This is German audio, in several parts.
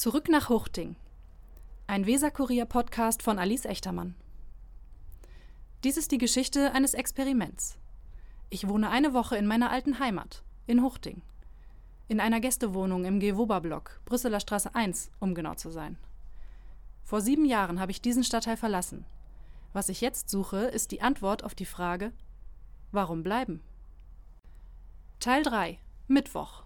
Zurück nach Huchting. Ein Weserkurier-Podcast von Alice Echtermann. Dies ist die Geschichte eines Experiments. Ich wohne eine Woche in meiner alten Heimat, in Huchting. In einer Gästewohnung im Gewoba-Block, Brüsseler Straße 1, um genau zu sein. Vor sieben Jahren habe ich diesen Stadtteil verlassen. Was ich jetzt suche, ist die Antwort auf die Frage: Warum bleiben? Teil 3 Mittwoch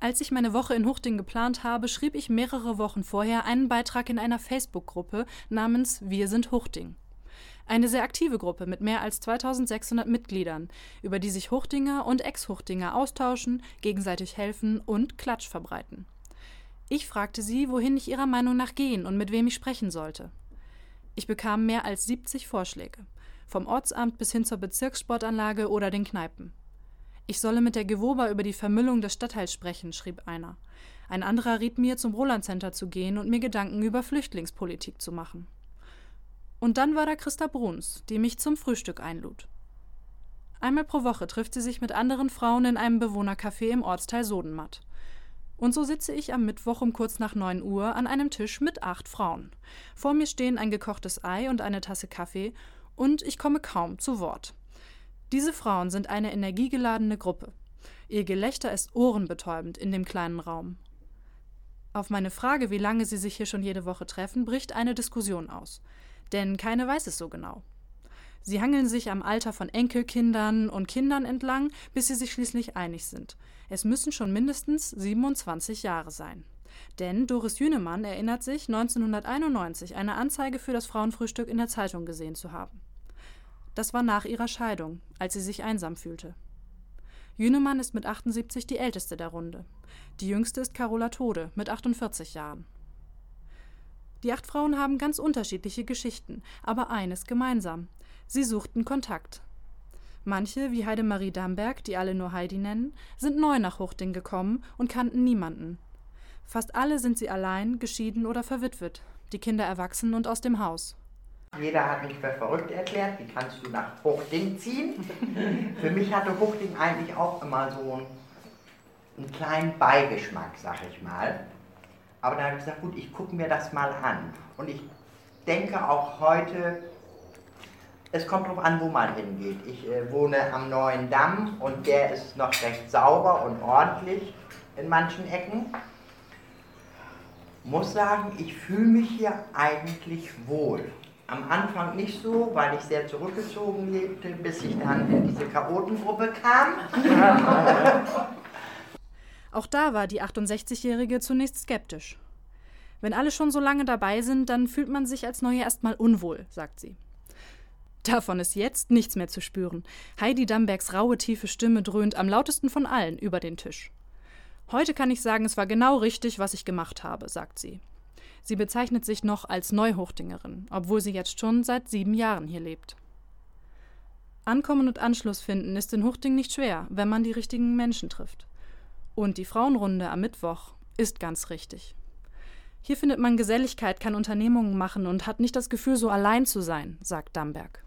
als ich meine Woche in Huchting geplant habe, schrieb ich mehrere Wochen vorher einen Beitrag in einer Facebook-Gruppe namens Wir sind Huchting. Eine sehr aktive Gruppe mit mehr als 2600 Mitgliedern, über die sich Huchtinger und Ex-Huchtinger austauschen, gegenseitig helfen und Klatsch verbreiten. Ich fragte sie, wohin ich ihrer Meinung nach gehen und mit wem ich sprechen sollte. Ich bekam mehr als 70 Vorschläge, vom Ortsamt bis hin zur Bezirkssportanlage oder den Kneipen. Ich solle mit der Gewoba über die Vermüllung des Stadtteils sprechen, schrieb einer. Ein anderer riet mir, zum Roland Center zu gehen und mir Gedanken über Flüchtlingspolitik zu machen. Und dann war da Christa Bruns, die mich zum Frühstück einlud. Einmal pro Woche trifft sie sich mit anderen Frauen in einem Bewohnercafé im Ortsteil Sodenmatt. Und so sitze ich am Mittwoch um kurz nach neun Uhr an einem Tisch mit acht Frauen. Vor mir stehen ein gekochtes Ei und eine Tasse Kaffee, und ich komme kaum zu Wort. Diese Frauen sind eine energiegeladene Gruppe. Ihr Gelächter ist ohrenbetäubend in dem kleinen Raum. Auf meine Frage, wie lange sie sich hier schon jede Woche treffen, bricht eine Diskussion aus. Denn keine weiß es so genau. Sie hangeln sich am Alter von Enkelkindern und Kindern entlang, bis sie sich schließlich einig sind. Es müssen schon mindestens 27 Jahre sein. Denn Doris Jünemann erinnert sich, 1991 eine Anzeige für das Frauenfrühstück in der Zeitung gesehen zu haben. Das war nach ihrer Scheidung, als sie sich einsam fühlte. Jünemann ist mit 78 die älteste der Runde. Die jüngste ist Carola Tode mit 48 Jahren. Die acht Frauen haben ganz unterschiedliche Geschichten, aber eines gemeinsam. Sie suchten Kontakt. Manche, wie Heidemarie Damberg, die alle nur Heidi nennen, sind neu nach Huchting gekommen und kannten niemanden. Fast alle sind sie allein, geschieden oder verwitwet, die Kinder erwachsen und aus dem Haus. Jeder hat mich für verrückt erklärt, wie kannst du nach Huchting ziehen? für mich hatte Huchting eigentlich auch immer so einen, einen kleinen Beigeschmack, sag ich mal. Aber dann habe ich gesagt, gut, ich gucke mir das mal an. Und ich denke auch heute, es kommt darauf an, wo man hingeht. Ich äh, wohne am Neuen Damm und der ist noch recht sauber und ordentlich in manchen Ecken. Muss sagen, ich fühle mich hier eigentlich wohl. Am Anfang nicht so, weil ich sehr zurückgezogen lebte, bis ich dann in diese Chaotengruppe kam. Auch da war die 68-Jährige zunächst skeptisch. Wenn alle schon so lange dabei sind, dann fühlt man sich als Neue erstmal unwohl, sagt sie. Davon ist jetzt nichts mehr zu spüren. Heidi Dambergs raue, tiefe Stimme dröhnt am lautesten von allen über den Tisch. Heute kann ich sagen, es war genau richtig, was ich gemacht habe, sagt sie. Sie bezeichnet sich noch als Neuhochdingerin, obwohl sie jetzt schon seit sieben Jahren hier lebt. Ankommen und Anschluss finden ist in Huchting nicht schwer, wenn man die richtigen Menschen trifft. Und die Frauenrunde am Mittwoch ist ganz richtig. Hier findet man Geselligkeit, kann Unternehmungen machen und hat nicht das Gefühl, so allein zu sein, sagt Damberg.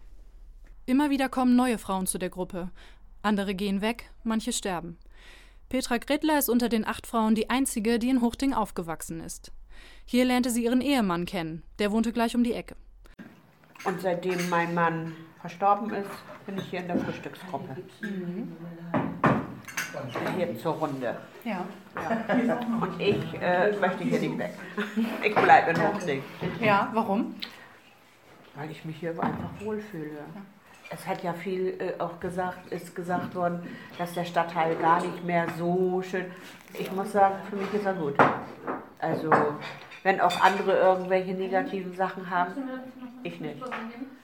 Immer wieder kommen neue Frauen zu der Gruppe. Andere gehen weg, manche sterben. Petra Gretler ist unter den acht Frauen die einzige, die in Huchting aufgewachsen ist. Hier lernte sie ihren Ehemann kennen. Der wohnte gleich um die Ecke. Und seitdem mein Mann verstorben ist, bin ich hier in der Frühstücksgruppe. Mhm. Hier zur Runde. Ja. ja. Und ich äh, möchte hier nicht weg. Ich bleibe in Hochding. Ja, warum? Weil ich mich hier einfach wohlfühle. Es hat ja viel äh, auch gesagt, ist gesagt worden, dass der Stadtteil gar nicht mehr so schön. Ich muss sagen, für mich ist er gut. Also wenn auch andere irgendwelche negativen Sachen haben. Ich nicht.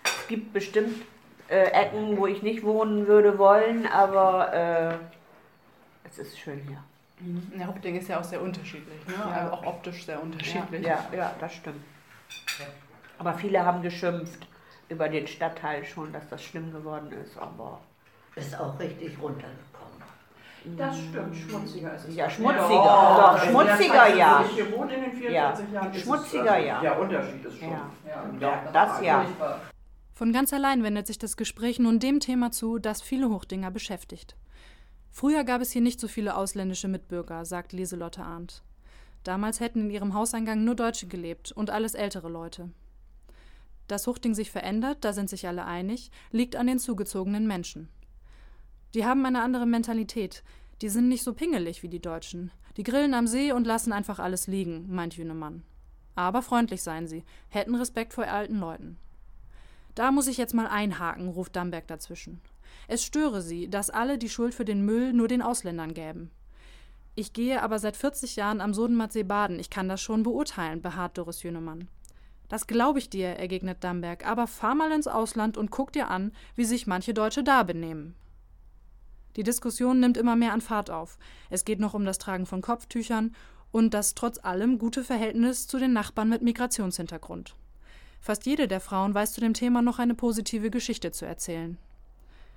Es gibt bestimmt äh, Ecken, wo ich nicht wohnen würde wollen, aber äh, es ist schön hier. Mhm. Der Hauptding ist ja auch sehr unterschiedlich, ne? Ja. Also auch optisch sehr unterschiedlich. Ja, ja, ja, das stimmt. Aber viele haben geschimpft über den Stadtteil schon, dass das schlimm geworden ist, aber. Ist auch richtig runtergekommen. Das stimmt, schmutziger ist es. Ja, schmutziger. Ja, Doch, schmutziger, ja. Ich wohne in den 44 ja. Jahren. Schmutziger, es, ja. Der Unterschied ist schon. Ja, ja das ja. Von ganz allein wendet sich das Gespräch nun dem Thema zu, das viele Hochdinger beschäftigt. Früher gab es hier nicht so viele ausländische Mitbürger, sagt Lieselotte Arndt. Damals hätten in ihrem Hauseingang nur Deutsche gelebt und alles ältere Leute. Dass Huchting sich verändert, da sind sich alle einig, liegt an den zugezogenen Menschen. Die haben eine andere Mentalität. Die sind nicht so pingelig wie die Deutschen. Die grillen am See und lassen einfach alles liegen, meint Jünemann. Aber freundlich seien sie, hätten Respekt vor alten Leuten. Da muss ich jetzt mal einhaken, ruft Damberg dazwischen. Es störe sie, dass alle die Schuld für den Müll nur den Ausländern gäben. Ich gehe aber seit 40 Jahren am Sodenmatsee baden, ich kann das schon beurteilen, beharrt Doris Jünemann. Das glaube ich dir, ergegnet Damberg, aber fahr mal ins Ausland und guck dir an, wie sich manche Deutsche da benehmen. Die Diskussion nimmt immer mehr an Fahrt auf. Es geht noch um das Tragen von Kopftüchern und das trotz allem gute Verhältnis zu den Nachbarn mit Migrationshintergrund. Fast jede der Frauen weiß zu dem Thema noch eine positive Geschichte zu erzählen.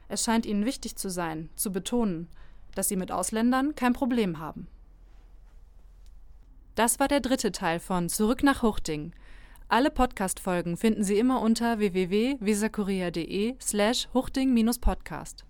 Es scheint ihnen wichtig zu sein, zu betonen, dass sie mit Ausländern kein Problem haben. Das war der dritte Teil von Zurück nach Huchting. Alle Podcast-Folgen finden Sie immer unter www.weserkurier.de slash huchting-podcast.